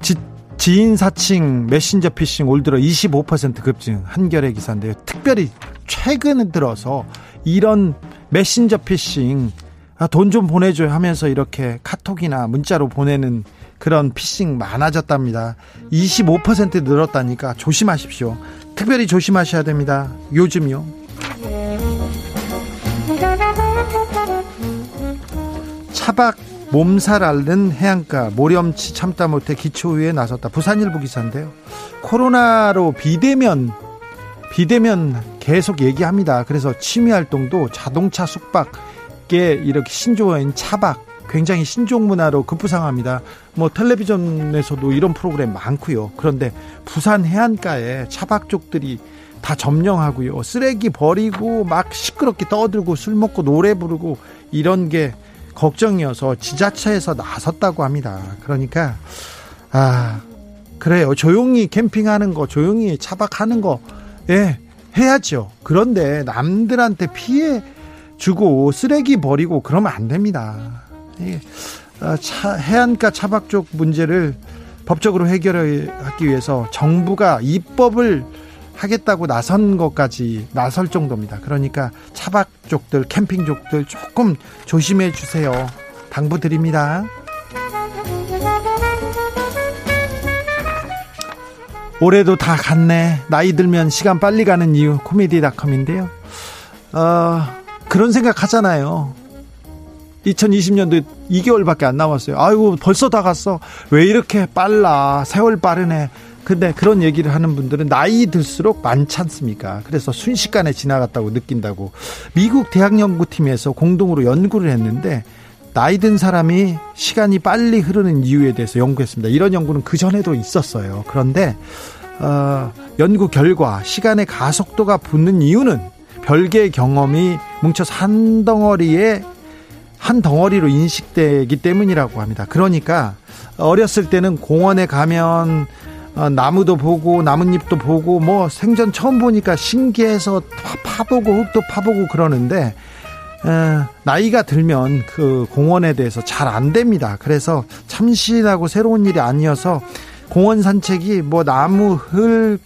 지, 지인 사칭 메신저 피싱 올 들어 25% 급증 한겨레 기사인데요. 특별히 최근 들어서 이런 메신저 피싱 아, 돈 좀 보내줘요 하면서 이렇게 카톡이나 문자로 보내는 그런 피싱 많아졌답니다. 25% 늘었다니까 조심하십시오. 특별히 조심하셔야 됩니다. 요즘요. 차박 몸살 앓는 해안가 모렴치 참다 못해 기초위에 나섰다. 부산일보 기사인데요. 코로나로 비대면 비대면 계속 얘기합니다. 그래서 취미 활동도 자동차 숙박에 이렇게 신조어인 차박 굉장히 신종 문화로 급부상합니다. 뭐 텔레비전에서도 이런 프로그램 많고요. 그런데 부산 해안가에 차박족들이 다 점령하고요. 쓰레기 버리고 막 시끄럽게 떠들고 술 먹고 노래 부르고 이런 게 걱정이어서 지자체에서 나섰다고 합니다. 그러니까 아 그래요. 조용히 캠핑하는 거, 조용히 차박하는 거, 예, 해야죠. 그런데 남들한테 피해 주고 쓰레기 버리고 그러면 안 됩니다. 어, 차, 해안가 차박족 문제를 법적으로 해결하기 위해서 정부가 입법을 하겠다고 나선 것까지 나설 정도입니다. 그러니까 차박족들, 캠핑족들 조금 조심해 주세요. 당부드립니다. 올해도 다 갔네. 나이 들면 시간 빨리 가는 이유 코미디닷컴인데요. 어, 그런 생각 하잖아요. 2020년도 2개월밖에 안 남았어요. 아이고 벌써 다 갔어. 왜 이렇게 빨라? 세월 빠르네. 근데 그런 얘기를 하는 분들은 나이 들수록 많지 않습니까? 그래서 순식간에 지나갔다고 느낀다고 미국 대학 연구팀에서 공동으로 연구를 했는데 나이 든 사람이 시간이 빨리 흐르는 이유에 대해서 연구했습니다. 이런 연구는 그 전에도 있었어요. 그런데 어, 연구 결과 시간의 가속도가 붙는 이유는 별개의 경험이 뭉쳐서 한 덩어리에 한 덩어리로 인식되기 때문이라고 합니다. 그러니까 어렸을 때는 공원에 가면 어, 나무도 보고 나뭇잎도 보고 뭐 생전 처음 보니까 신기해서 파 보고 흙도 파보고 그러는데 어, 나이가 들면 그 공원에 대해서 잘 안 됩니다. 그래서 참신하고 새로운 일이 아니어서 공원 산책이 뭐 나무 흙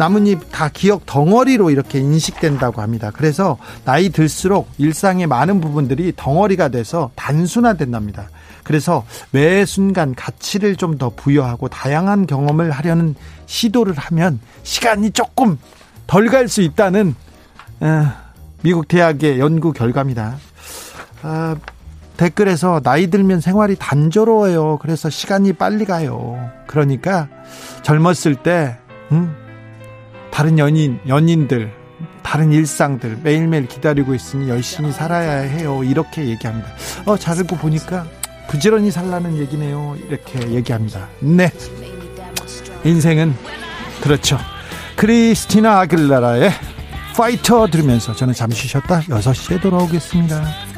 나뭇잎 다 기억 덩어리로 이렇게 인식된다고 합니다. 그래서 나이 들수록 일상의 많은 부분들이 덩어리가 돼서 단순화된답니다. 그래서 매 순간 가치를 좀 더 부여하고 다양한 경험을 하려는 시도를 하면 시간이 조금 덜 갈 수 있다는 어, 미국 대학의 연구 결과입니다. 아, 댓글에서 나이 들면 생활이 단조로워요. 그래서 시간이 빨리 가요. 그러니까 젊었을 때 음, 다른 연인, 연인들, 다른 일상들 매일매일 기다리고 있으니 열심히 살아야 해요. 이렇게 얘기합니다. 어, 잘 알고 보니까 부지런히 살라는 얘기네요. 이렇게 얘기합니다. 네. 인생은 그렇죠. 크리스티나 아길라라의 파이터 들으면서 저는 잠시 쉬었다 6시에 돌아오겠습니다.